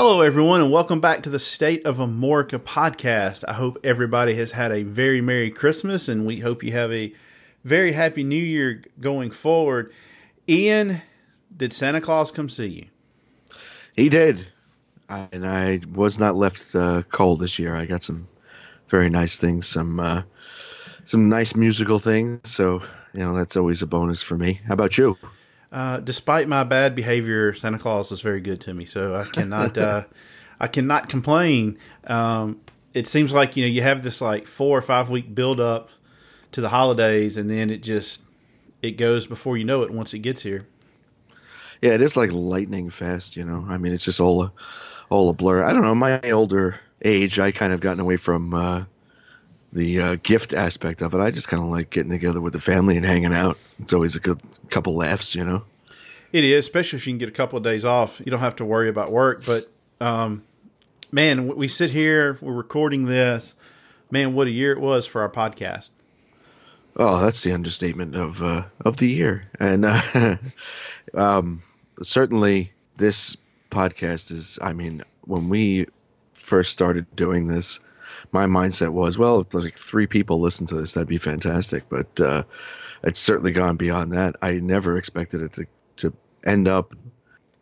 Hello, everyone, and welcome back to the State of Amorica podcast. I hope everybody has had a very Merry Christmas, and we hope you have a very Happy New Year going forward. Ian, did Santa Claus come see you? He did, I, and I was not left uh, cold this year. I got some very nice things, some uh, some nice musical things. So you know that's always a bonus for me. How about you? Uh, despite my bad behavior, Santa Claus was very good to me, so I cannot uh, I cannot complain. Um, it seems like you know you have this like four or five week build up to the holidays, and then it just it goes before you know it once it gets here. Yeah, it is like lightning fast. You know, I mean, it's just all a all a blur. I don't know. My older age, I kind of gotten away from uh, the uh, gift aspect of it. I just kind of like getting together with the family and hanging out. It's always a good couple laughs, you know. It is, especially if you can get a couple of days off. You don't have to worry about work. But um, man, we sit here, we're recording this. Man, what a year it was for our podcast. Oh, that's the understatement of uh, of the year, and uh, um, certainly this podcast is. I mean, when we first started doing this, my mindset was, well, if like three people listen to this, that'd be fantastic. But uh, it's certainly gone beyond that. I never expected it to to end up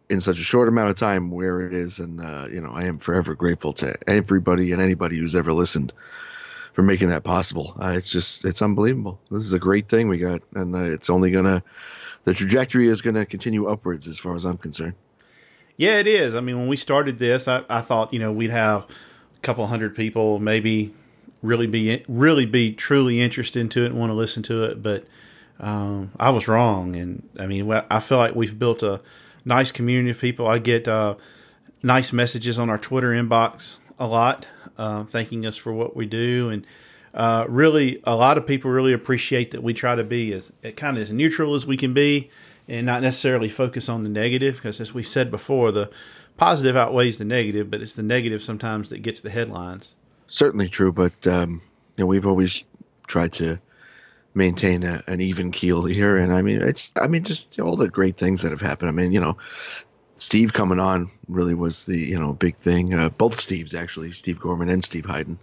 in such a short amount of time where it is, and uh, you know, I am forever grateful to everybody and anybody who's ever listened for making that possible. Uh, it's just it's unbelievable. This is a great thing we got, and uh, it's only gonna the trajectory is gonna continue upwards as far as I'm concerned. Yeah, it is. I mean, when we started this, I, I thought you know we'd have couple hundred people, maybe really be really be truly interested into it and want to listen to it, but um, I was wrong. And I mean, I feel like we've built a nice community of people. I get uh, nice messages on our Twitter inbox a lot, uh, thanking us for what we do, and uh, really, a lot of people really appreciate that we try to be as kind of as neutral as we can be, and not necessarily focus on the negative. Because as we said before, the positive outweighs the negative, but it's the negative sometimes that gets the headlines. Certainly true, but um, you know, we've always tried to maintain a, an even keel here, and I mean, it's I mean, just all the great things that have happened. I mean, you know, Steve coming on really was the you know big thing. Uh, both Steves actually, Steve Gorman and Steve Hyden.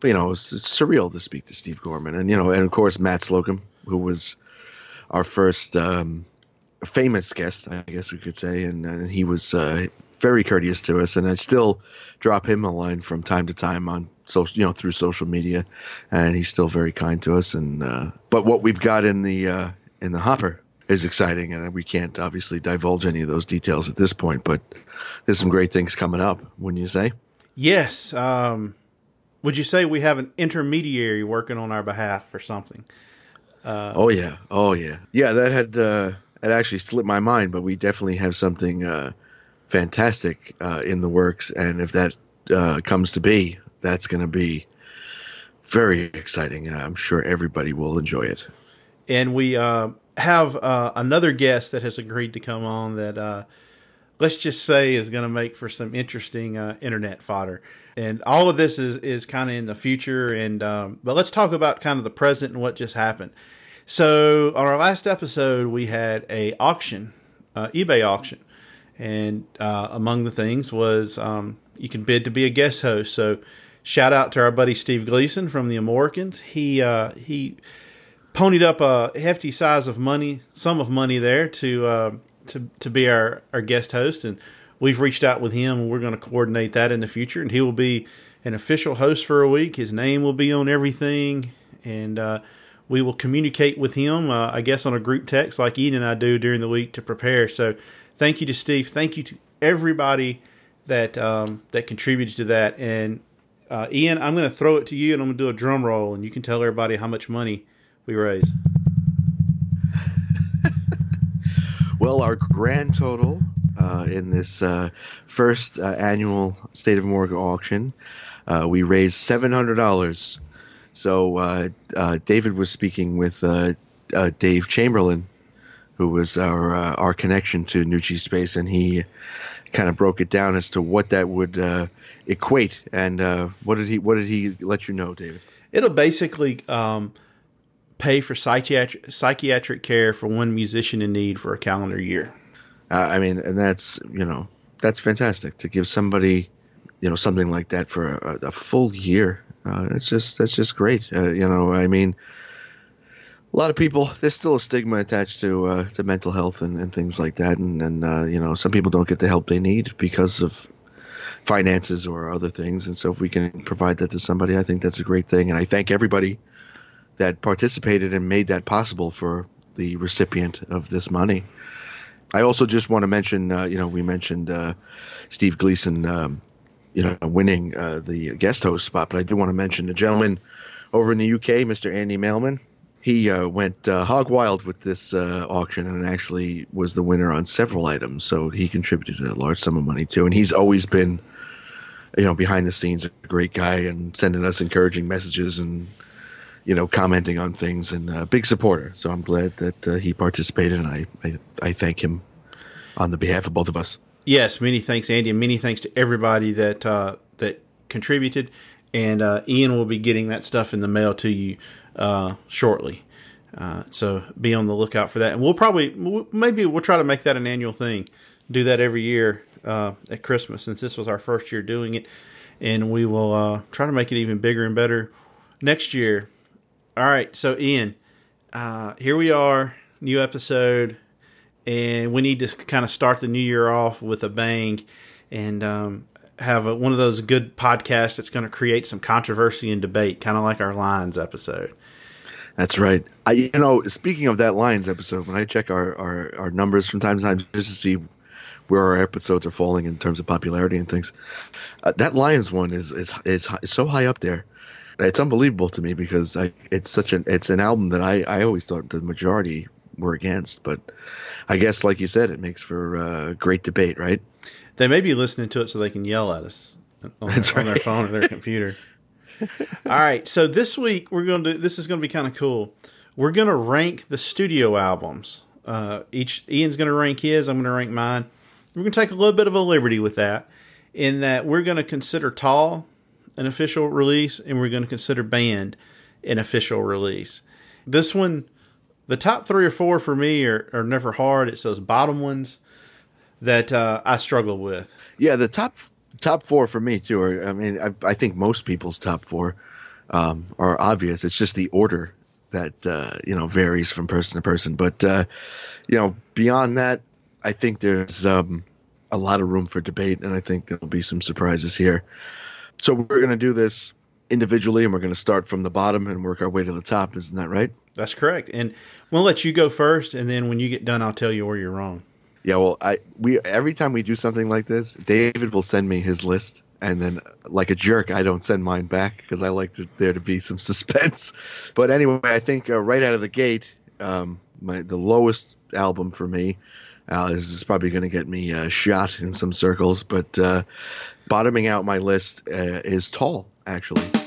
But you know, it's, it's surreal to speak to Steve Gorman, and you know, and of course Matt Slocum, who was our first um, famous guest, I guess we could say, and, and he was uh, very courteous to us, and I still drop him a line from time to time on social, you know, through social media, and he's still very kind to us. And uh, but what we've got in the uh, in the hopper is exciting, and we can't obviously divulge any of those details at this point. But there's some great things coming up, wouldn't you say? Yes. Um, would you say we have an intermediary working on our behalf or something? Uh, oh yeah, oh yeah, yeah. That had uh, that actually slipped my mind, but we definitely have something uh, fantastic uh, in the works, and if that uh, comes to be, that's going to be very exciting. I'm sure everybody will enjoy it. And we uh, have uh, another guest that has agreed to come on that uh, let's just say is going to make for some interesting uh, internet fodder. And all of this is, is kind of in the future. And um, but let's talk about kind of the present and what just happened. So on our last episode, we had a auction, eBay auction, and uh, among the things was um, you can bid to be a guest host. So shout out to our buddy Steve Gleason from the Amoricans. He uh, he ponied up a hefty size of money, sum of money there to uh, to to be our our guest host, and we've reached out with him. and We're going to coordinate that in the future, and he will be an official host for a week. His name will be on everything, and uh, we will communicate with him. Uh, I guess on a group text like Ian and I do during the week to prepare. So, thank you to Steve. Thank you to everybody that um, that contributed to that. And uh, Ian, I'm going to throw it to you, and I'm going to do a drum roll, and you can tell everybody how much money we raise. well, our grand total uh, in this uh, first uh, annual State of Amorica auction. Uh, we raised seven hundred dollars. So uh, David was speaking with Dave Chamberlain, who was our our connection to Nuci Space, and he kind of broke it down as to what that would equate. And what did he what did he let you know, David? It'll basically um, pay for psychiatric psychiatric care for one musician in need for a calendar year. Uh, I mean, and that's you know that's fantastic to give somebody you know something like that for a, a full year. Uh, it's just that's just great. Uh, you know, I mean, a lot of people there's still a stigma attached to uh, to mental health and, and things like that, and and uh, you know some people don't get the help they need because of finances or other things. And so if we can provide that to somebody, I think that's a great thing. And I thank everybody that participated and made that possible for the recipient of this money. I also just want to mention, uh, you know, we mentioned uh, Steve Gleason, um, you know, winning uh, the guest host spot, but I do want to mention the gentleman over in the UK, Mr. Andy Mailman. He uh, went uh, hog wild with this uh, auction and actually was the winner on several items. So he contributed a large sum of money too, and he's always been, you know, behind the scenes a great guy and sending us encouraging messages and you know, commenting on things and a big supporter. So I'm glad that uh, he participated, and I, I, I thank him on the behalf of both of us. Yes, many thanks, Andy, and many thanks to everybody that uh, that contributed. And uh, Ian will be getting that stuff in the mail to you uh, shortly. Uh, so be on the lookout for that, and we'll probably maybe we'll try to make that an annual thing. Do that every year uh, at Christmas, since this was our first year doing it, and we will uh, try to make it even bigger and better next year all right, so Ian, uh, here we are, new episode, and we need to kind of start the new year off with a bang, and um, have a, one of those good podcasts that's going to create some controversy and debate, kind of like our Lions episode. That's right. I, you know, speaking of that Lions episode, when I check our, our, our numbers from time to time just to see where our episodes are falling in terms of popularity and things, uh, that Lions one is, is is is so high up there it's unbelievable to me because I, it's such an it's an album that I, I always thought the majority were against, but I guess like you said, it makes for uh, great debate, right? They may be listening to it so they can yell at us on, their, right. on their phone or their computer. All right, so this week we're going to this is going to be kind of cool. We're going to rank the studio albums. Uh, each Ian's going to rank his. I'm going to rank mine. We're going to take a little bit of a liberty with that, in that we're going to consider Tall an official release, and we're going to consider Band an official release. This one, the top three or four for me are, are never hard. It's those bottom ones that uh, I struggle with. Yeah, the top top four for me too. I mean, I, I think most people's top four um, are obvious. It's just the order that uh, you know varies from person to person. But uh, you know, beyond that, I think there's um, a lot of room for debate, and I think there'll be some surprises here. So we're going to do this individually, and we're going to start from the bottom and work our way to the top. Isn't that right? That's correct. And we'll let you go first, and then when you get done, I'll tell you where you're wrong. Yeah, well, I we every time we do something like this, David will send me his list, and then like a jerk, I don't send mine back because I like to, there to be some suspense. But anyway, I think uh, right out of the gate, um, my the lowest album for me uh, is probably going to get me uh, shot in some circles, but uh, bottoming out my list uh, is tall, actually.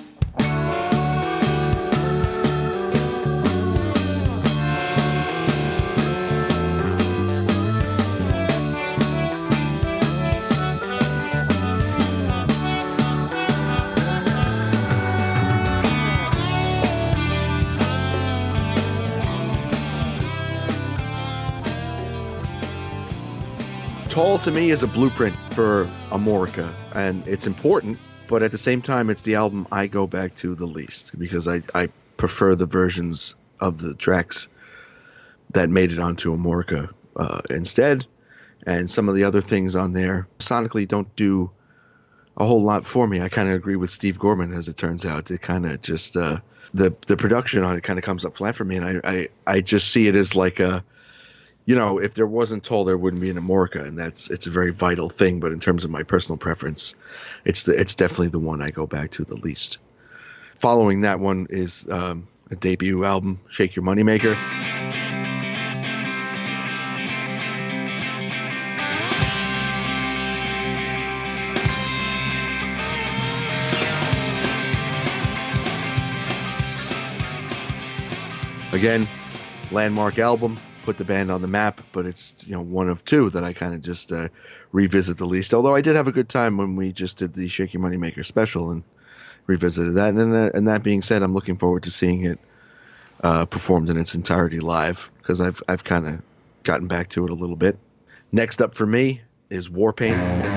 To me is a blueprint for Amorica, and it's important, but at the same time, it's the album I go back to the least because I, I prefer the versions of the tracks that made it onto Amorica uh, instead. And some of the other things on there sonically don't do a whole lot for me. I kind of agree with Steve Gorman, as it turns out. It kind of just uh, the the production on it kind of comes up flat for me, and I, I I just see it as like a you know, if there wasn't Tall, there wouldn't be an Amorica, and that's it's a very vital thing. But in terms of my personal preference, it's the it's definitely the one I go back to the least. Following that one is um, a debut album, Shake Your Moneymaker. Again, landmark album put the band on the map, but it's you know one of two that I kind of just uh, revisit the least. Although I did have a good time when we just did the Shaky Money Maker special and revisited that. And uh, and that being said, I'm looking forward to seeing it uh, performed in its entirety live because I've I've kind of gotten back to it a little bit. Next up for me is Warpaint.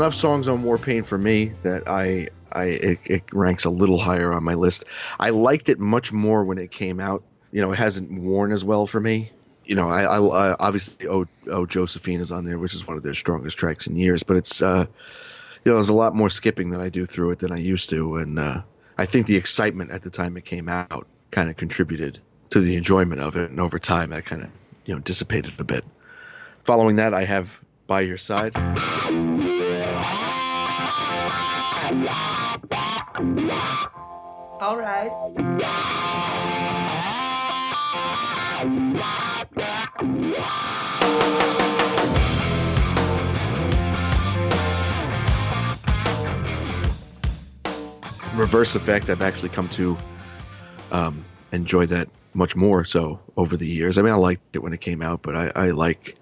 Enough songs on Warpaint for me that I I it, it, ranks a little higher on my list. I liked it much more when it came out. You know, it hasn't worn as well for me. You know, I, I, I obviously oh oh Josephine is on there, which is one of their strongest tracks in years. But it's uh, you know, there's a lot more skipping that I do through it than I used to, and uh, I think the excitement at the time it came out kind of contributed to the enjoyment of it, and over time that kind of you know dissipated a bit. Following that, I have by your side. All right. Reverse effect, I've actually come to um, enjoy that much more so over the years. I mean, I liked it when it came out, but I, I like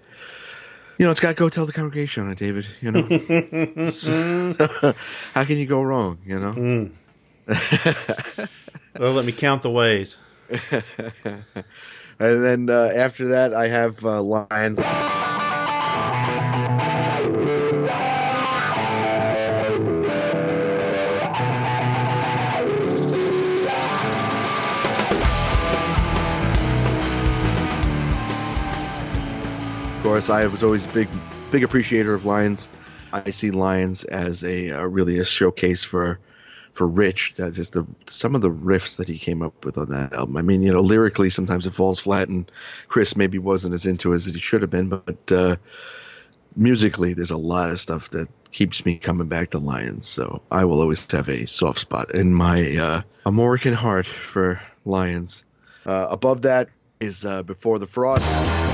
you know, it's got to go tell the congregation on it, David. You know, so, how can you go wrong? You know. Mm. well, let me count the ways. and then uh, after that, I have uh, Lions. Course, I was always a big, big appreciator of Lions. I see Lions as a, a really a showcase for for Rich. That's just the some of the riffs that he came up with on that album. I mean, you know, lyrically sometimes it falls flat, and Chris maybe wasn't as into it as he should have been, but uh, musically, there's a lot of stuff that keeps me coming back to Lions. So I will always have a soft spot in my uh, American heart for Lions. Uh, above that is uh, Before the Frost.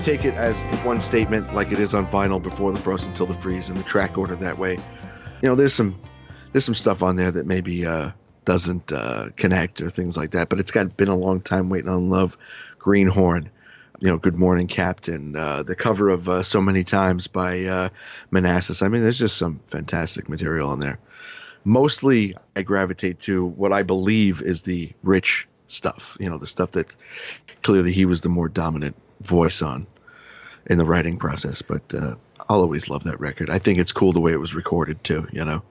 Take it as one statement, like it is on vinyl, before the frost until the freeze, and the track order that way. You know, there's some there's some stuff on there that maybe uh, doesn't uh, connect or things like that. But it's got been a long time waiting on love. Greenhorn, you know, Good Morning Captain, uh, the cover of uh, So Many Times by uh, Manassas. I mean, there's just some fantastic material on there. Mostly, I gravitate to what I believe is the rich stuff. You know, the stuff that clearly he was the more dominant voice on in the writing process. But uh, I'll always love that record. I think it's cool the way it was recorded too. You know.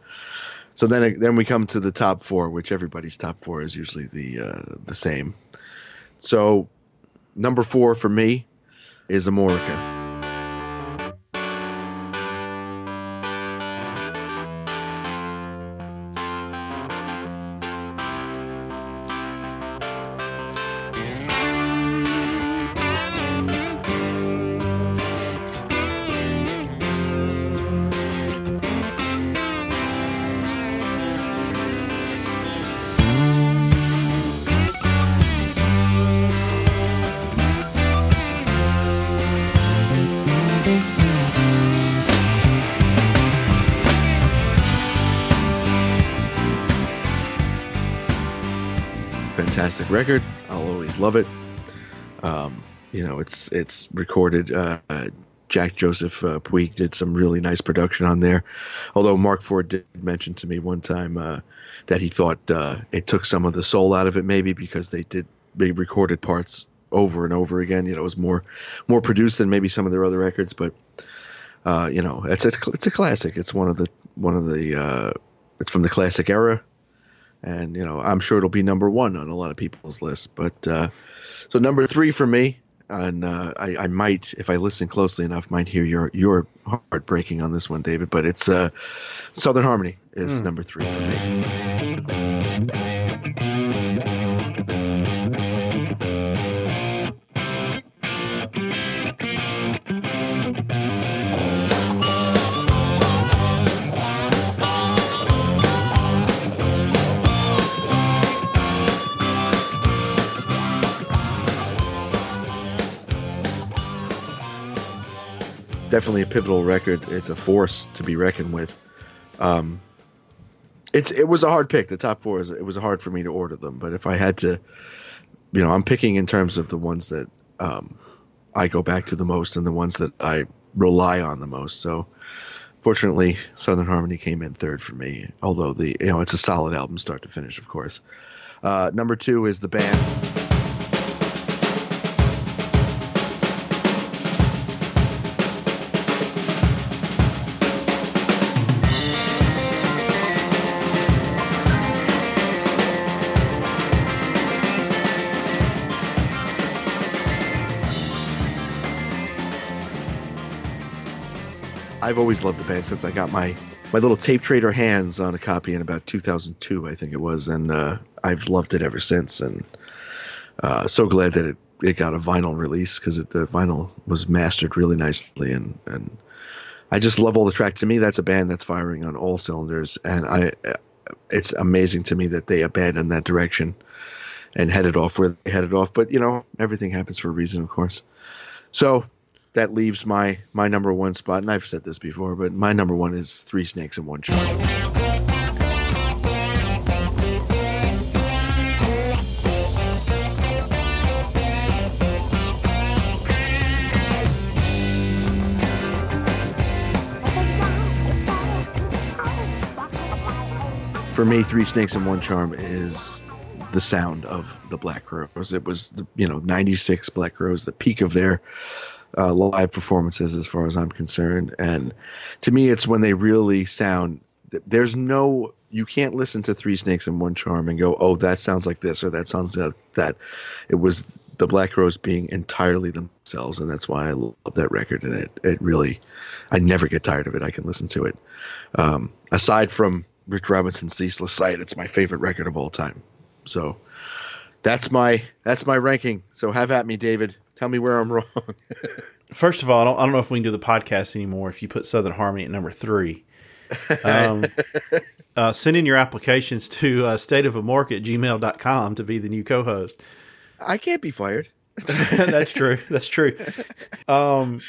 So then then we come to the top four, which everybody's top four is usually the uh, the same. So number four for me is Amorica. Record. I'll always love it. Um, you know, it's it's recorded. Uh, Jack Joseph uh, Puig did some really nice production on there. Although Marc Ford did mention to me one time uh, that he thought uh, it took some of the soul out of it, maybe because they did they recorded parts over and over again. You know, it was more more produced than maybe some of their other records, but Uh, you know, it's, it's it's a classic. It's one of the one of the uh, it's from the classic era, and you know I'm sure it'll be number one on a lot of people's lists. But uh, so number three for me, and uh, I, I might, if I listen closely enough, might hear your your heart breaking on this one, David. But it's uh, Southern Harmony is mm. number three for me. Definitely a pivotal record. It's a force to be reckoned with. Um, it's it was a hard pick. The top four is it was hard for me to order them, but if I had to, you know, I'm picking in terms of the ones that um, I go back to the most and the ones that I rely on the most. So, fortunately, Southern Harmony came in third for me. Although the you know it's a solid album start to finish, of course. Uh, number two is the band. I've always loved the band since I got my my little tape trader hands on a copy in about 2002, I think it was, and uh, I've loved it ever since. And uh, so glad that it, it got a vinyl release because the vinyl was mastered really nicely, and and I just love all the tracks. To me, that's a band that's firing on all cylinders, and I it's amazing to me that they abandoned that direction and headed off where they headed off. But you know, everything happens for a reason, of course. So that leaves my my number one spot, and I've said this before, but my number one is Three Snakes and One Charm. For me, Three Snakes and One Charm is the sound of the Black Crowes. It was, the, you know, 96 Black Crowes, the peak of their uh, live performances as far as I'm concerned. And to me, it's when they really sound. There's no you can't listen to Three Snakes and One Charm and go, oh, that sounds like this or that sounds like that. It was the Black Crowes being entirely themselves, and that's why I love that record. And it it really, I never get tired of it. I can listen to it. Um, aside from Rich Robinson's Ceaseless Sight, it's my favorite record of all time. So that's my that's my ranking. So have at me, David. Tell me where I'm wrong. First of all, I don't, I don't, know if we can do the podcast anymore if you put Southern Harmony at number three. Um, uh, send in your applications to uh, stateofamork at gmail.com to be the new co host. I can't be fired. That's true. That's true. Um,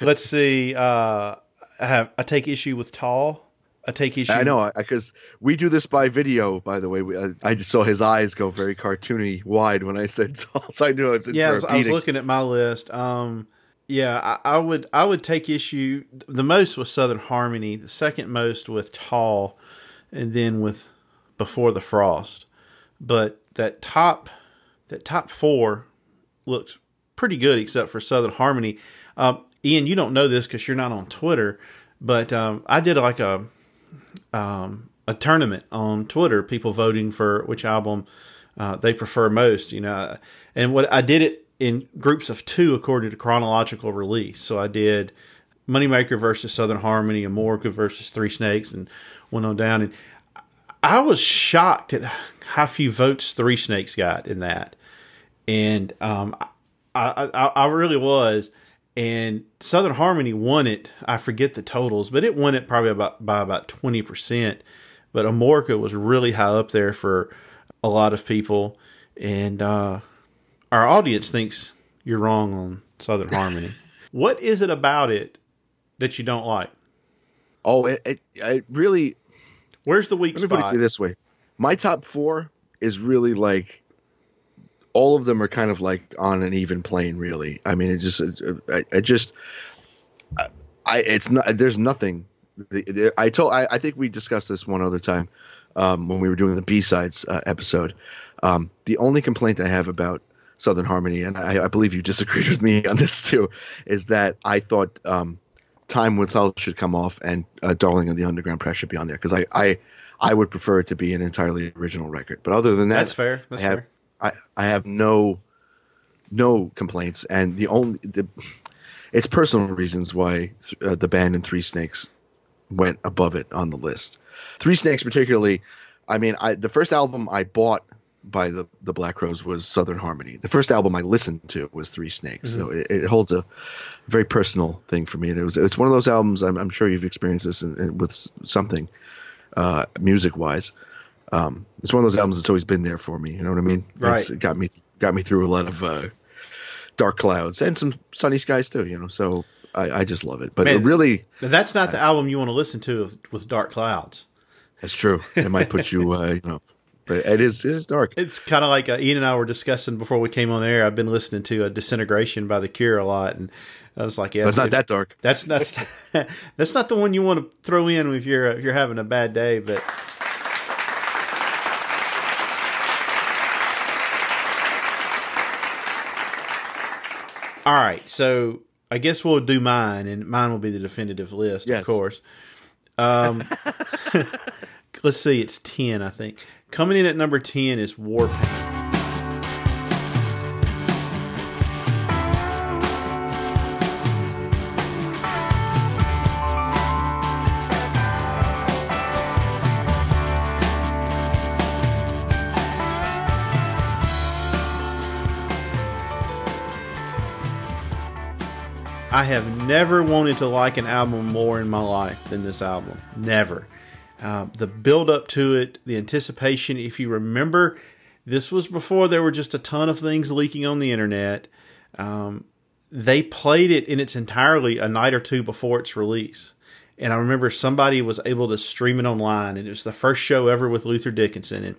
let's see. Uh, I have I take issue with tall. I take issue. I know because we do this by video. By the way, we, I, I, just saw his eyes go very cartoony wide when I said tall, so I knew I was in yeah. I was, I was, looking at my list. Um, yeah, I, I, would I would take issue the most with Southern Harmony, the second most with Tall, and then with Before the Frost. But that top that top four looks pretty good, except for Southern Harmony. Um, Ian, you don't know this because you're not on Twitter, but um, I did like a um, a tournament on Twitter, people voting for which album uh, they prefer most. You know, and what I did it in groups of two according to chronological release. So I did Moneymaker versus Southern Harmony, Amorica versus Three Snakes, and went on down. And I was shocked at how few votes Three Snakes got in that, and um, I, I, I really was and Southern Harmony won it. I forget the totals, but it won it probably about by about twenty percent. But Amorica was really high up there for a lot of people, and uh, our audience thinks you're wrong on Southern Harmony. What is it about it that you don't like? Oh, it, it, it really. Where's the weak Let me spot? put it this way: my top four is really like all of them are kind of like on an even plane, really. I mean, it just, I, I just, I, it's not, there's nothing. I told, I, I think we discussed this one other time um, when we were doing the B sides uh, episode. Um, the only complaint I have about Southern Harmony, and I, I, believe you disagreed with me on this too, is that I thought um, Time Will Tell should come off, and uh, Darling of the Underground Press should be on there because I, I I would prefer it to be an entirely original record. But other than that, That's fair. That's I have fair. I, I have no no complaints, and the only the it's personal reasons why uh, the band and Three Snakes went above it on the list. Three Snakes, particularly, I mean, I the first album I bought by the the Black Crowes was Southern Harmony. The first album I listened to was Three Snakes, so it, it holds a very personal thing for me. And it was it's one of those albums. I'm, I'm sure you've experienced this in, in, with something uh, music wise. Um, it's one of those albums that's always been there for me. You know what I mean? Right. It's got me got me through a lot of uh, dark clouds and some sunny skies too. You know, so I, I just love it. But Man. it really, that's not the album you want to listen to with, Dark Clouds. That's true. It might put you, uh, you know, but it is it is dark. It's kind of like uh, Ian and I were discussing before we came on air. I've been listening to uh, "Disintegration" by The Cure a lot, and I was like, "Yeah, it's not that dark. That's that's that's not the one you want to throw in if you're if you're having a bad day." But all right, so I guess we'll do mine, and mine will be the definitive list, Yes. of course. Um, let's see, it's ten, I think. Coming in at number ten is Warpaint. Never wanted to like an album more in my life than this album. Never. Um, the build up to it, the anticipation. If you remember, this was before there were just a ton of things leaking on the internet. Um, they played it in its entirely a night or two before its release. And I remember somebody was able to stream it online, and it was the first show ever with Luther Dickinson. And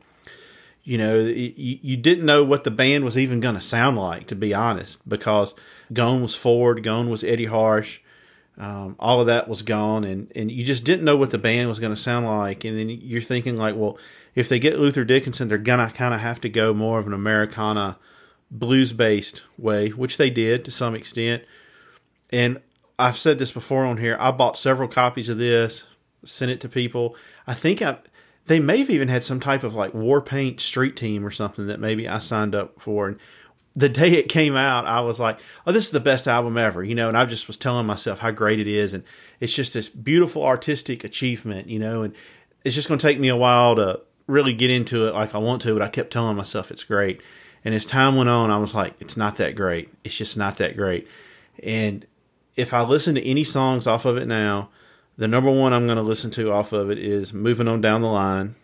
you know, you, you didn't know what the band was even going to sound like, to be honest, because gone was Ford, gone was Eddie Harsch, um, all of that was gone, and, and you just didn't know what the band was going to sound like. And then you're thinking, like, well, if they get Luther Dickinson, they're to kind of have to go more of an Americana blues based way, which they did to some extent. And I've said this before on here. I bought several copies of this, sent it to people. I think I they may have even had some type of like war paint street team or something that maybe I signed up for. And the day it came out, I was like, "Oh, this is the best album ever," you know. And I just was telling myself how great it is, and it's just this beautiful artistic achievement, you know. And it's just going to take me a while to really get into it like I want to, but I kept telling myself it's great. And as time went on, I was like, "It's not that great. It's just not that great." And if I listen to any songs off of it now, the number one I'm going to listen to off of it is "Moving On Down the Line,"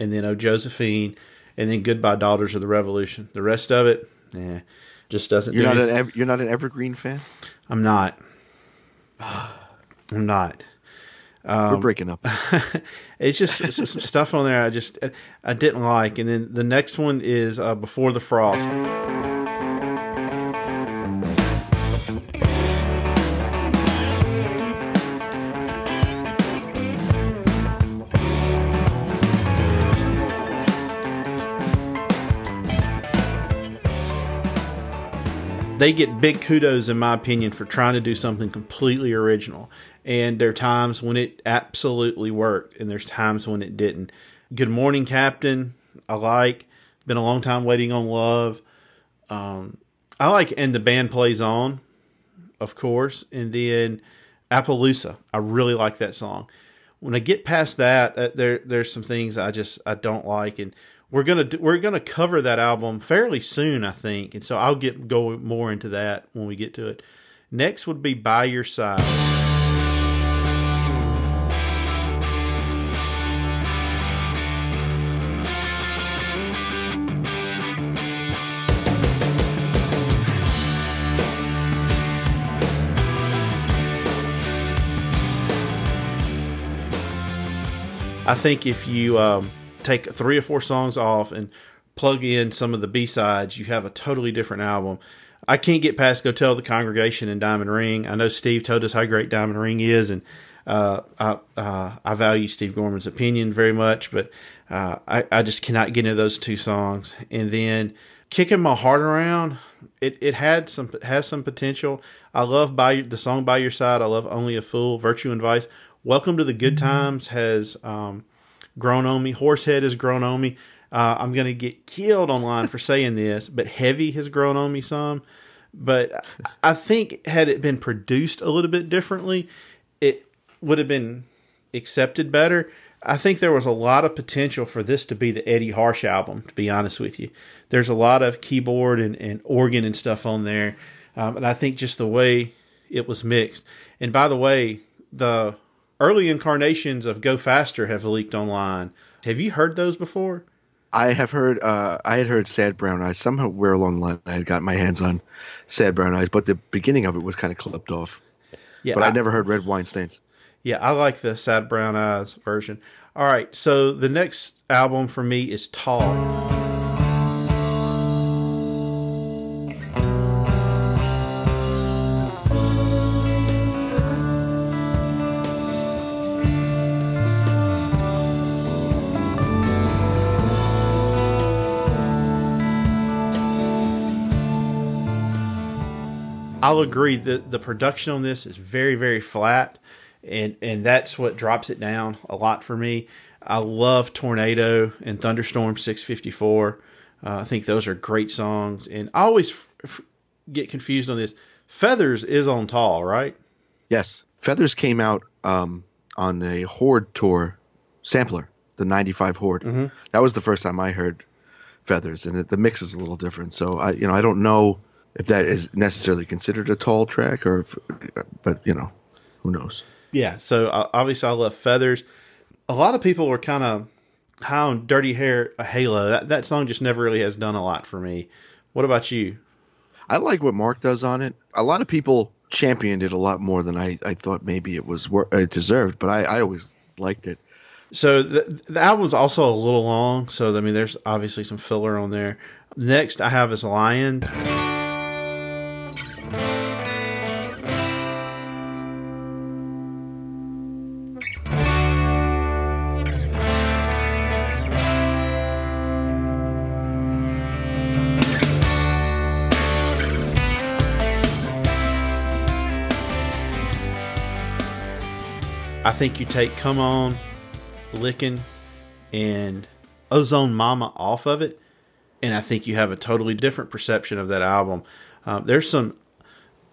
and then "Oh Josephine," and then "Goodbye Daughters of the Revolution." The rest of it, eh, just doesn't. You're do not me. an you're not an Evergreen fan. I'm not. I'm not. Um, We're breaking up. It's just some stuff on there I just I didn't like, and then the next one is uh, "Before the Frost." They get big kudos in my opinion for trying to do something completely original. And there are times when it absolutely worked and there's times when it didn't. Good morning captain. I like been a long time waiting on love. Um, i like and the band plays on of course. And then appaloosa i really like that song. When i get past that uh, there there's some things i just i don't like. And we're gonna do, we're gonna cover that album fairly soon, I think, and so I'll get go more into that when we get to it. Next would be by your side. I think if you um, take three or four songs off and plug in some of the B sides, you have a totally different album. I can't get past "Go Tell the Congregation" and "Diamond Ring." I know Steve told us how great "Diamond Ring" is, and uh, I uh, I value Steve Gorman's opinion very much, but uh, I I just cannot get into those two songs. And then kicking my heart around. It it had some has some potential. I love by the song by your side. I love only a fool. Virtue and vice. Welcome to the good times has um, grown on me. Horsehead has grown on me. Uh, I'm gonna get killed online for saying this, but heavy has grown on me some. But I think had it been produced a little bit differently, it would have been accepted better. I think there was a lot of potential for this to be the Eddie Harsch album, to be honest with you. There's a lot of keyboard and, and organ and stuff on there. Um, and I think just the way it was mixed. And by the way, the early incarnations of Go Faster have leaked online. Have you heard those before? I have heard. Uh, I had heard "Sad Brown Eyes." Somewhere along the line, I had got my hands on "Sad Brown Eyes," but the beginning of it was kind of clipped off. Yeah, but I, I never heard "Red Wine Stains." Yeah, I like the "Sad Brown Eyes" version. All right, so the next album for me is "Tall." I'll agree that the production on this is very, very flat, and and that's what drops it down a lot for me. I love Tornado and Thunderstorm 654. Uh, I think those are great songs, and I always f- f- get confused on this. Feathers is on Tall, right? Yes, Feathers came out um, on a Horde tour sampler, the '95 Horde. Mm-hmm. That was the first time I heard Feathers, and the, the mix is a little different. So I, you know, I don't know if that is necessarily considered a tall track or if, but you know who knows? Yeah so uh, obviously i love feathers. A lot of people are kind of high on dirty hair a halo. That, that song just never really has done a lot for me. What about you? I like what Marc does on it. A lot of people championed it a lot more than i, I thought maybe it was it deserved but i, I always liked it. So the, the album's also a little long so i mean there's obviously some filler on there. Next i have is lions I think you take Come On, Licking, and Ozone Mama off of it, and I think you have a totally different perception of that album. Uh, there's some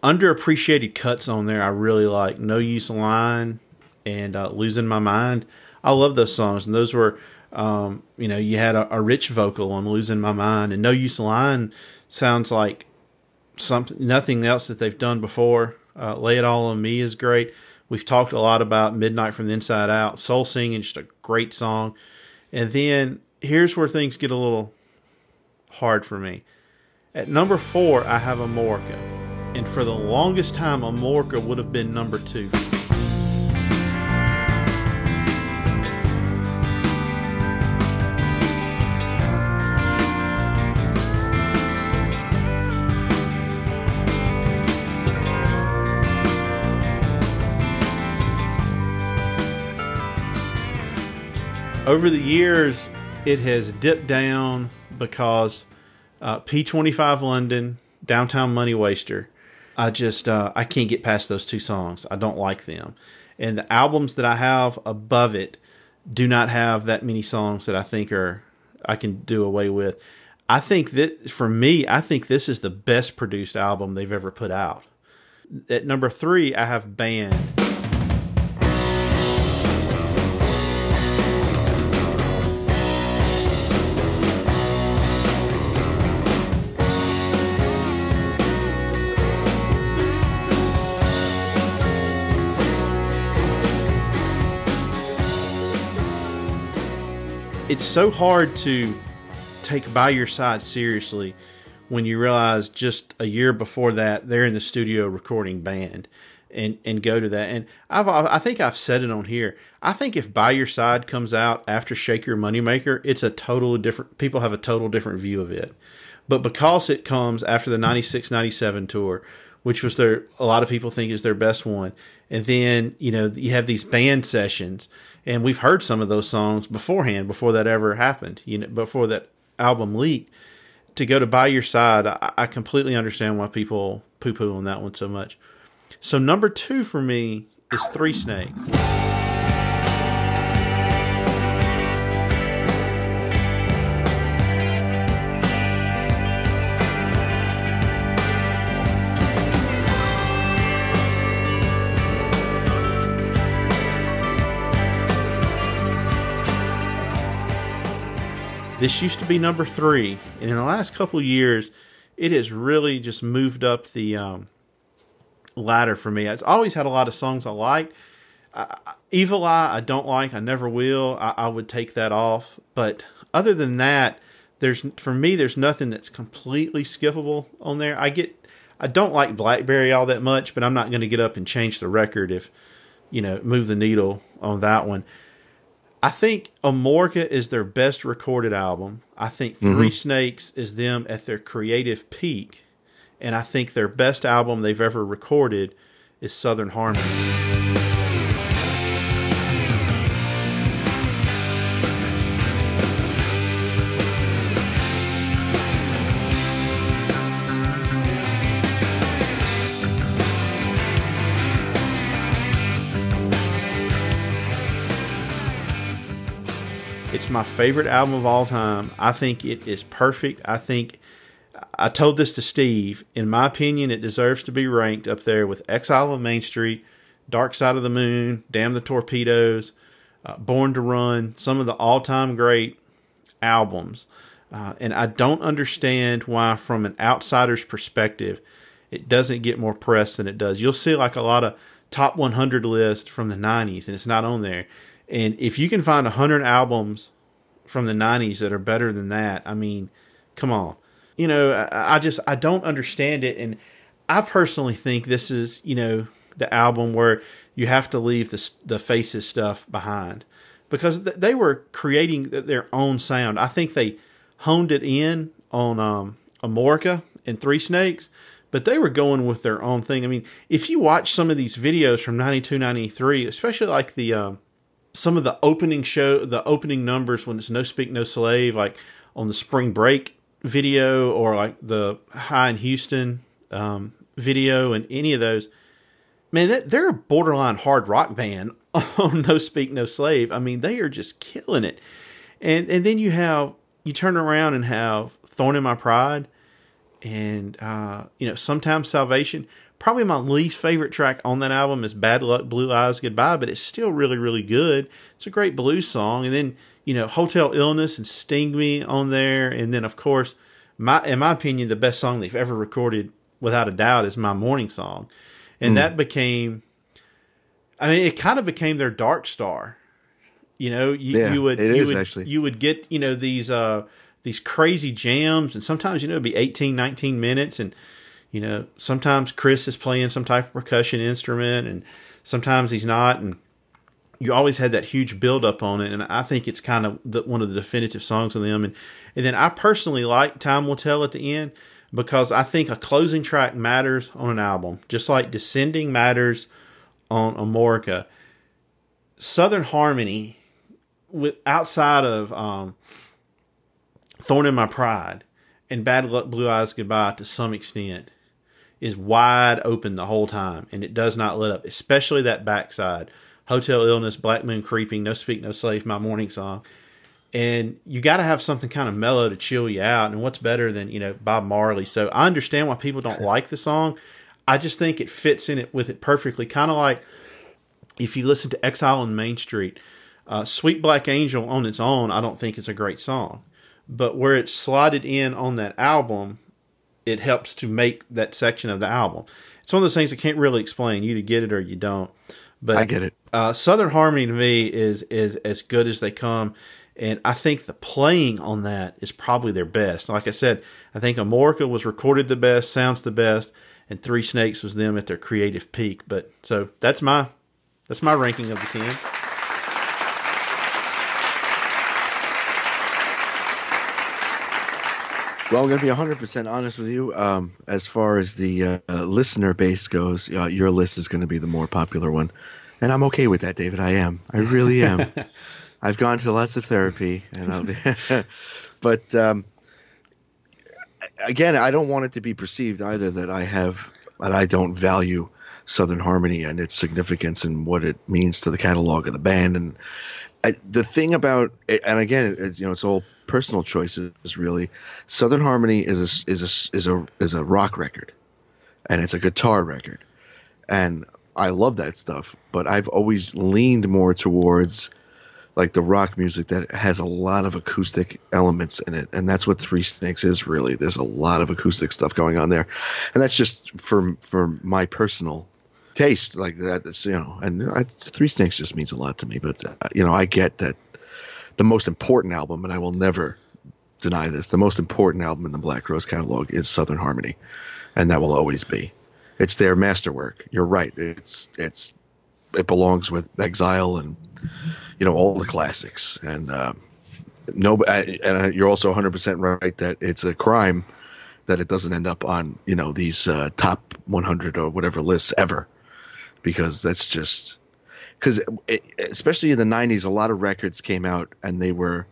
underappreciated cuts on there I really like. No Use Line and uh, Losing My Mind. I love those songs, and those were, um, you know, you had a, a, rich vocal on Losing My Mind, and No Use Line sounds like something, nothing else that they've done before. Uh, Lay It All on Me is great. We've talked a lot about Midnight from the Inside Out. Soul Singing, just a great song. And then here's where things get a little hard for me. At number four, I have Amorica. And for the longest time, Amorica would have been number two. Over the years, it has dipped down because uh, P25 London, Downtown Money Waster. I just uh, I can't get past those two songs. I don't like them, and the albums that I have above it do not have that many songs that I think are I can do away with. I think that for me, I think this is the best produced album they've ever put out. At number three, I have Band. It's so hard to take by your side seriously when you realize just a year before that they're in the studio recording band and and go to that. And I've I think I've said it on here. I think if by your side comes out after shake your moneymaker it's a total different people have a total different view of it. But because it comes after the 96 97 tour which was their a lot of people think is their best one and then you know you have these band sessions and we've heard some of those songs beforehand before that ever happened you know before that album leaked to go to by your side, I, I completely understand why people poo poo on that one so much. So number two for me is Three Snakes. This used to be number three, and in the last couple years, it has really just moved up the um, ladder for me. It's always had a lot of songs I like. Evil Eye, I don't like. I never will. I, I would take that off. But other than that, there's for me, there's nothing that's completely skippable on there. I get, I don't like Blackberry all that much, but I'm not going to get up and change the record if, you know, move the needle on that one. I think Amorica is their best recorded album. I think 3 mm-hmm. Snakes is them at their creative peak. And I think their best album they've ever recorded is Southern Harmony. My favorite album of all time. I think it is perfect. I think I told this to Steve. In my opinion, it deserves to be ranked up there with Exile on Main Street, Dark Side of the Moon, Damn the Torpedoes, uh, Born to Run, some of the all time great albums. Uh, and I don't understand why, from an outsider's perspective, it doesn't get more press than it does. You'll see like a lot of top 100 lists from the 90s, and it's not on there. And if you can find 100 albums from the 90s that are better than that. I mean, come on. You know, I, I just I don't understand it and I personally think this is, you know, the album where you have to leave the the faces stuff behind because th- they were creating their own sound. I think they honed it in on um, Amorica and Three Snakes, but they were going with their own thing. I mean, if you watch some of these videos from 92, 93, especially like the um, some of the opening show, the opening numbers when it's No Speak No Slave, like on the Spring Break video or like the High in Houston um, video and any of those, man, they're a borderline hard rock band on No Speak No Slave. I mean, they are just killing it. And and then you have you turn around and have Thorn in My Pride, and uh, you know sometimes Salvation probably my least favorite track on that album is Bad Luck Blue Eyes Goodbye, but it's still really, really good. It's a great blues song. And then, you know, Hotel Illness and Sting Me on there. And then, of course, my in my opinion, the best song they've ever recorded, without a doubt, is My Morning Song. And mm. that became, I mean, it kind of became their dark star. You know, you, yeah, you would, it you is would, actually. you would get, you know, these, uh, these crazy jams and sometimes, you know, it'd be 18, 19 minutes and, you know, sometimes Chris is playing some type of percussion instrument and sometimes he's not. And you always had that huge build up on it. And I think it's kind of the, one of the definitive songs of them. And, and then I personally like Time Will Tell at the end because I think a closing track matters on an album, just like Descending matters on Amorica. Southern Harmony, with outside of um, Thorn in My Pride and Bad Luck Blue Eyes Goodbye to some extent, is wide open the whole time and it does not let up, especially that backside. Hotel Illness, Black Moon Creeping, No Speak, No Slave, My Morning Song. And you got to have something kind of mellow to chill you out. And what's better than, you know, Bob Marley? So I understand why people don't like the song. I just think it fits in it with it perfectly. Kind of like if you listen to Exile on Main Street, uh, Sweet Black Angel on its own, I don't think it's a great song. But where it's slotted in on that album, it helps to make that section of the album. It's one of those things I can't really explain. You either get it or you don't. But I get it. Uh, Southern Harmony to me is is as good as they come, and I think the playing on that is probably their best. Like I said, I think Amorica was recorded the best, sounds the best, and Three Snakes was them at their creative peak. But so that's my that's my ranking of the ten. Well, I'm going to be 100% honest with you. Um, as far as the uh, listener base goes, uh, your list is going to be the more popular one. And I'm okay with that, David. I am. I really am. I've gone to lots of therapy, and I'll be. but um, again, I don't want it to be perceived either that I have that I don't value Southern Harmony and its significance and what it means to the catalog of the band. And I, the thing about, and again, it, you know, it's all personal choices. Really, Southern Harmony is a is a is a is a rock record, and it's a guitar record, and I love that stuff. But I've always leaned more towards like the rock music that has a lot of acoustic elements in it and that's what three snakes is really there's a lot of acoustic stuff going on there and that's just for for my personal taste like that you know and I, three snakes just means a lot to me but uh, you know i get that the most important album and i will never deny this the most important album in the black Crowes catalog is southern harmony and that will always be. It's their masterwork. You're right. It's it's it belongs with exile and you know all the classics. And uh, no and you're also 100% right that it's a crime that it doesn't end up on you know these uh, top 100 or whatever lists ever because that's just because especially in the 90s a lot of records came out and they were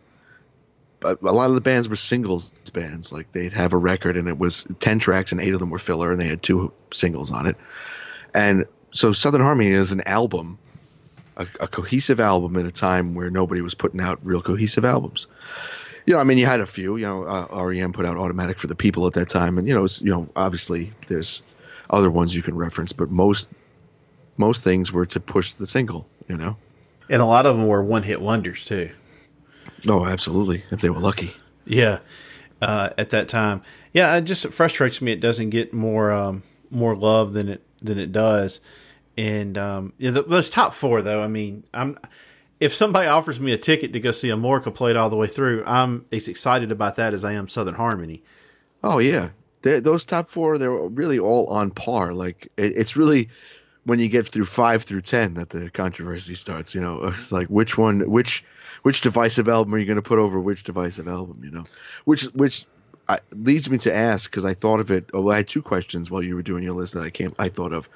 a lot of the bands were singles bands like they'd have a record and it was 10 tracks and eight of them were filler and they had two singles on it and so southern harmony is an album a, a, cohesive album at a time where nobody was putting out real cohesive albums. You know, I mean, you had a few. You know, uh, REM put out "Automatic for the People" at that time, and you know, you know, obviously there's other ones you can reference, but most most things were to push the single. You know, and a lot of them were one-hit wonders too. Oh, absolutely! If they were lucky. Yeah, uh, at that time, yeah, it just frustrates me. It doesn't get more um, more love than it than it does. And um, yeah, the, those top four, though, I mean, I'm if somebody offers me a ticket to go see Amorica played all the way through, I'm as excited about that as I am Southern Harmony. Oh yeah, they're, those top four, they're really all on par. Like it, it's really when you get through five through ten that the controversy starts. You know, it's like which one, which which divisive album are you going to put over which divisive album? You know, which which I, leads me to ask because I thought of it. Oh, I had two questions while you were doing your list that I came I thought of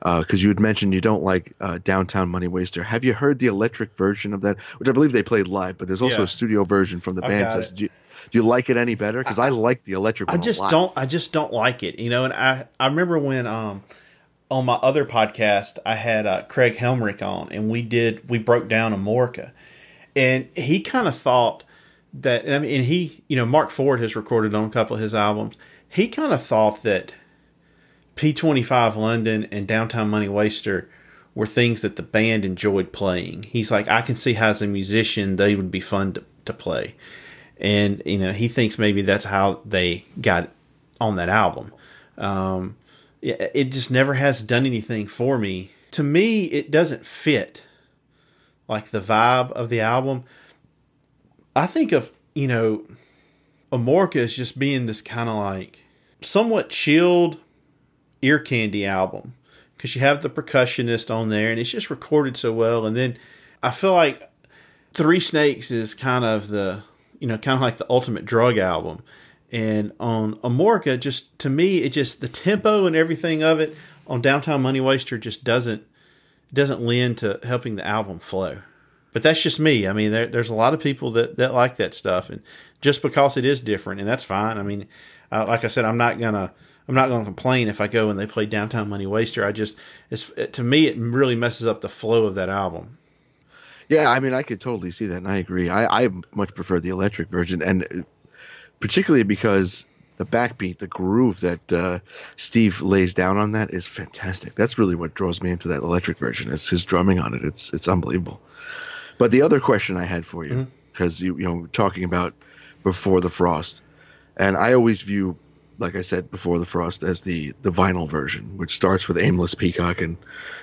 because uh, you had mentioned you don't like uh, Downtown Money Waster. Have you heard the electric version of that? Which I believe they played live, but there's also yeah. a studio version from the band. So do you, do you like it any better? Because I, I, like the electric. I just don't. I just don't like it. You know, and I I remember when um on my other podcast I had uh, Craig Helmrich on, and we did we broke down Amorica, and he kind of thought that I mean, and he you know Marc Ford has recorded on a couple of his albums. He kind of thought that P25 London and Downtown Money Waster were things that the band enjoyed playing. He's like, I can see how as a musician they would be fun to, to play. And, you know, he thinks maybe that's how they got on that album. Um, it, just never has done anything for me. To me, it doesn't fit like the vibe of the album. I think of, you know, Amorica as just being this kind of like somewhat chilled ear candy album because you have the percussionist on there and it's just recorded so well. And then I feel like Three Snakes is kind of the you know kind of like the ultimate drug album. And on Amorica, just to me, it just the tempo and everything of it on Downtown Money Waster just doesn't doesn't lend to helping the album flow. But that's just me. I mean, there, there's a lot of people that, that like that stuff, and just because it is different, and that's fine. I mean, uh, like I said, I'm not gonna I'm not to complain if I go and they play Downtown Money Waster. I just, it's to me, it really messes up the flow of that album. Yeah, I mean, I could totally see that, and I agree. I, I much prefer the electric version, and particularly because the backbeat, the groove that uh, Steve lays down on that is fantastic. That's really what draws me into that electric version. It's his drumming on it. It's it's unbelievable. But the other question I had for you, because mm-hmm. you you know talking about before the frost, and I always view like I said before the frost as the the vinyl version, which starts with Aimless Peacock and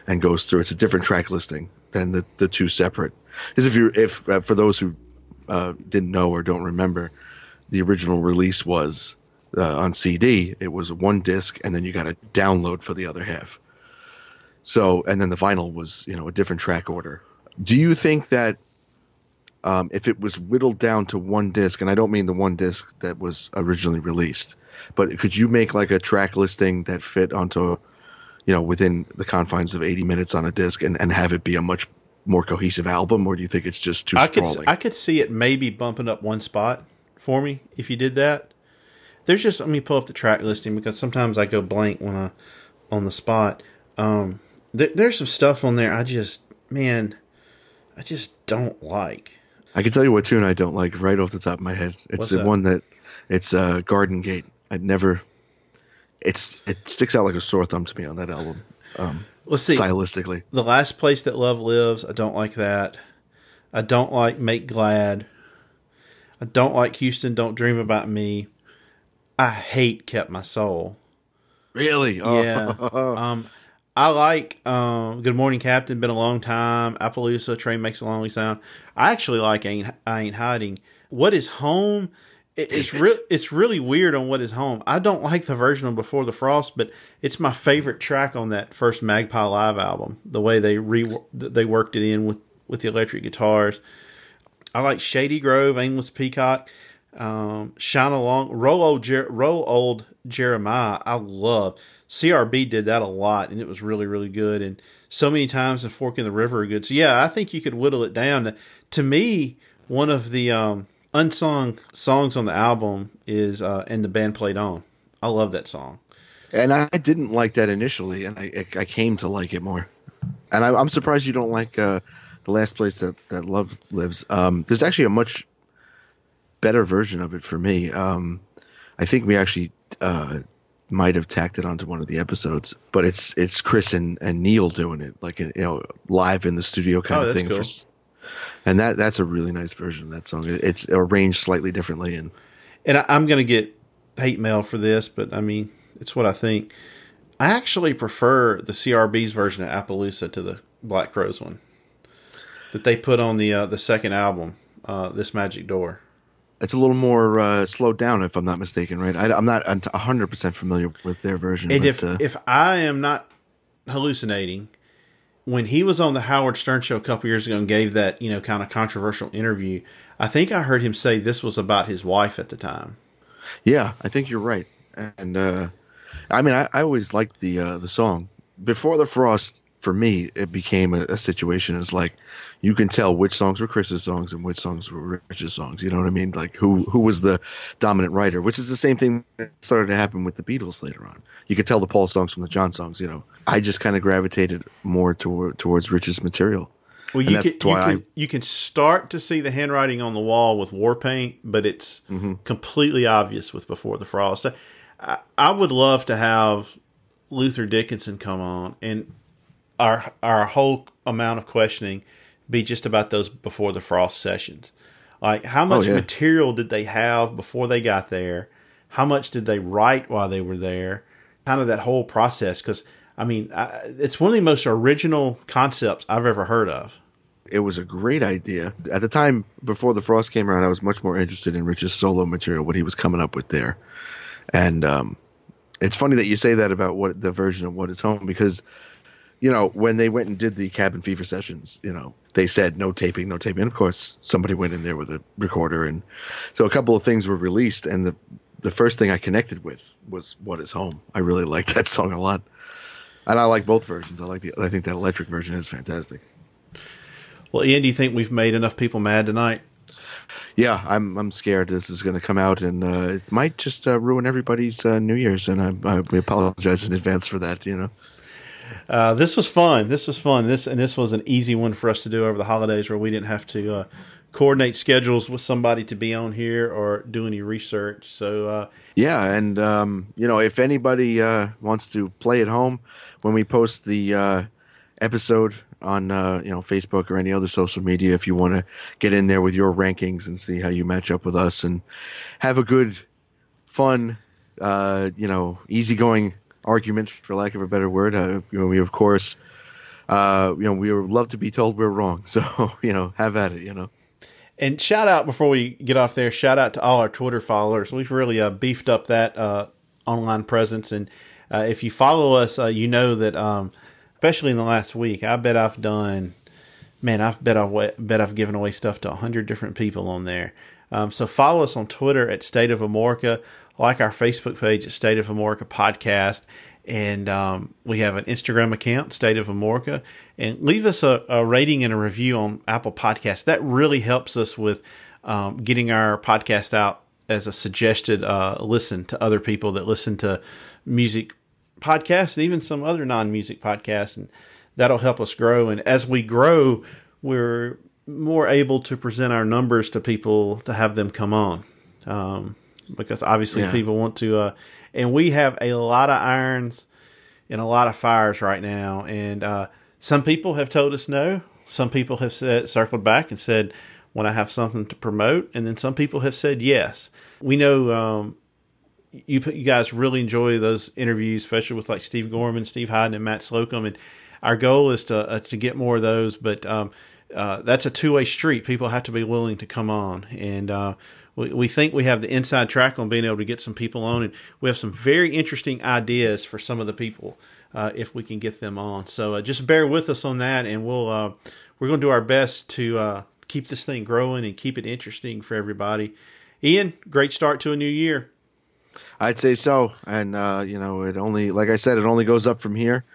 and goes through. It's a different track listing than the the two separate. Because if you if uh, for those who uh, didn't know or don't remember, the original release was uh, on CD. It was one disc, and then you got a download for the other half. So, and then the vinyl was you know a different track order. Do you think that um, if it was whittled down to one disc, and I don't mean the one disc that was originally released, but could you make like a track listing that fit onto, you know, within the confines of 80 minutes on a disc and, and have it be a much more cohesive album, or do you think it's just too I sprawling? Could, I could see it maybe bumping up one spot for me if you did that. there's just let me pull up the track listing because sometimes I go blank when I on the spot. Um, th- there's some stuff on there I just man, I just don't like. I can tell you what tune I don't like right off the top of my head. It's What's the that? one that it's uh, Garden Gate. I'd never. It's it sticks out like a sore thumb to me on that album. Um, Let's see. stylistically. The last place that love lives, I don't like that. I don't like Make Glad. I don't like Houston. Don't dream about me. I hate Kept My Soul. Really? Oh. Yeah. um, I like um, Good Morning Captain. Been a long time. Appaloosa. Train makes a lonely sound. I actually like Ain't I Ain't Hiding. What is home? It, it's real. It's really weird on what is home. I don't like the version of Before the Frost, but it's my favorite track on that first Magpie Live album. The way they re they worked it in with with the electric guitars. I like Shady Grove, Aimless Peacock, um, Shine Along, Roll Old, Jer- Roll Old Jeremiah. I love. CRB did that a lot, and it was really, really good. And so many times the Fork in the River are good. So yeah, I think you could whittle it down. To me, one of the um, unsung songs on the album is uh, "And the Band Played On." I love that song. And I didn't like that initially, and I I came to like it more. And I, I'm surprised you don't like uh, the last place that that love lives. Um, there's actually a much better version of it for me. Um, I think we actually uh, might have tacked it onto one of the episodes, but it's it's Chris and, and Neil doing it, like you know, live in the studio kind Oh, of that's thing. cool. For, and that that's a really nice version of that song. It- It's arranged slightly differently, and and I, I'm going to get hate mail for this, but I mean, it's what I think. I actually prefer the CRB's version of Appaloosa to the Black Crowes one that they put on the uh, the second album, uh, This Magic Door. it's a little more uh, slowed down, if I'm not mistaken, right? I, am not 100 percent familiar with their version. And but, if uh, if I am not hallucinating, when he was on the Howard Stern show a couple years ago and gave that you know kind of controversial interview, I think I heard him say this was about his wife at the time. Yeah, I think you're right. And uh, I mean, I, I always liked the uh, the song before the frost. For me, it became a, a situation as like you can tell which songs were Chris's songs and which songs were Rich's songs. You know what I mean? Like who who was the dominant writer, which is the same thing that started to happen with the Beatles later on. You could tell the Paul songs from the John songs. You know, I just kind of gravitated more toward towards Rich's material. Well, you can, you, can, you can start to see the handwriting on the wall with war paint, but it's mm-hmm. completely obvious with Before the Frost. I, I would love to have Luther Dickinson come on and our our whole amount of questioning be just about those Before the Frost sessions. Like, how much yeah. material did they have before they got there? How much did they write while they were there? Kind of that whole process. Because, I mean, I, it's one of the most original concepts I've ever heard of. it was a great idea. At the time before the frost came around, I was much more interested in Rich's solo material, what he was coming up with there. And um, it's funny that you say that about what the version of what is home because you know when they went and did the cabin fever sessions, you know they said no taping, no taping. And of course, somebody went in there with a recorder, and so a couple of things were released. And the the first thing I connected with was what is home. I really liked that song a lot. And I like both versions. I like the. I think that electric version is fantastic. Well, Ian, do you think we've made enough people mad tonight? Yeah, I'm I'm scared this is going to come out and uh, it might just uh, ruin everybody's uh, New Year's, and I, I we apologize in advance for that. You know, Uh, this was fun. This was fun. This and this was an easy one for us to do over the holidays, where we didn't have to uh, coordinate schedules with somebody to be on here or do any research. So uh, yeah, and um, you know if anybody uh, wants to play at home when we post the uh, episode on you know Facebook or any other social media, if you want to get in there with your rankings and see how you match up with us and have a good, fun, you know, easygoing argument, for lack of a better word. Uh, you know, we of course, uh, you know, we would love to be told we're wrong. So you know, have at it. You know. And shout out before we get off there, shout out to all our Twitter followers. We've really uh, beefed up that uh, online presence. And uh, if you follow us, uh, you know that, um, especially in the last week, I bet I've done, man, I bet I've, bet I've given away stuff to 100 different people on there. Um, so follow us on Twitter at State of Amorica, like our Facebook page at State of Amorica Podcast. And um, we have an Instagram account, State of Amorica, and leave us a, a rating and a review on Apple Podcasts. That really helps us with um, getting our podcast out as a suggested uh, listen to other people that listen to music podcasts, and even some other non music podcasts, and that'll help us grow. And as we grow, we're more able to present our numbers to people to have them come on, um, because obviously Yeah. people want to. Uh, and we have a lot of irons in a lot of fires right now, and uh, some people have told us no. Some people have said circled back and said, "When I have something to promote," and then some people have said yes. We know um, you you guys really enjoy those interviews, especially with like Steve Gorman, Steve Hyden, and Matt Slocum. And our goal is to uh, to get more of those, but um, uh, that's a two way street. People have to be willing to come on, and uh, we, we think we have the inside track on being able to get some people on, and we have some very interesting ideas for some of the people uh, if we can get them on. So uh, just bear with us on that, and we'll uh, we're going to do our best to uh, keep this thing growing and keep it interesting for everybody. Ian, great start to a new year. I'd say so, and uh, you know, it only, like I said, it only goes up from here.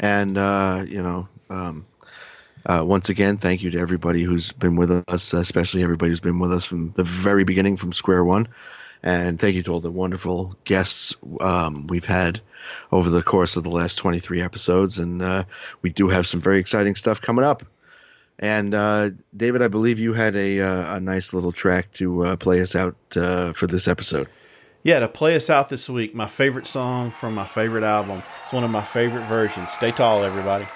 And uh, you know, um, uh, once again, thank you to everybody who's been with us, especially everybody who's been with us from the very beginning, from square one. And thank you to all the wonderful guests um, we've had over the course of the last 23 episodes. And uh, we do have some very exciting stuff coming up. And uh, David, I believe you had a, uh, a nice little track to uh, play us out uh, for this episode. Yeah, to play us out this week, my favorite song from my favorite album. It's one of my favorite versions. Stay tall, everybody.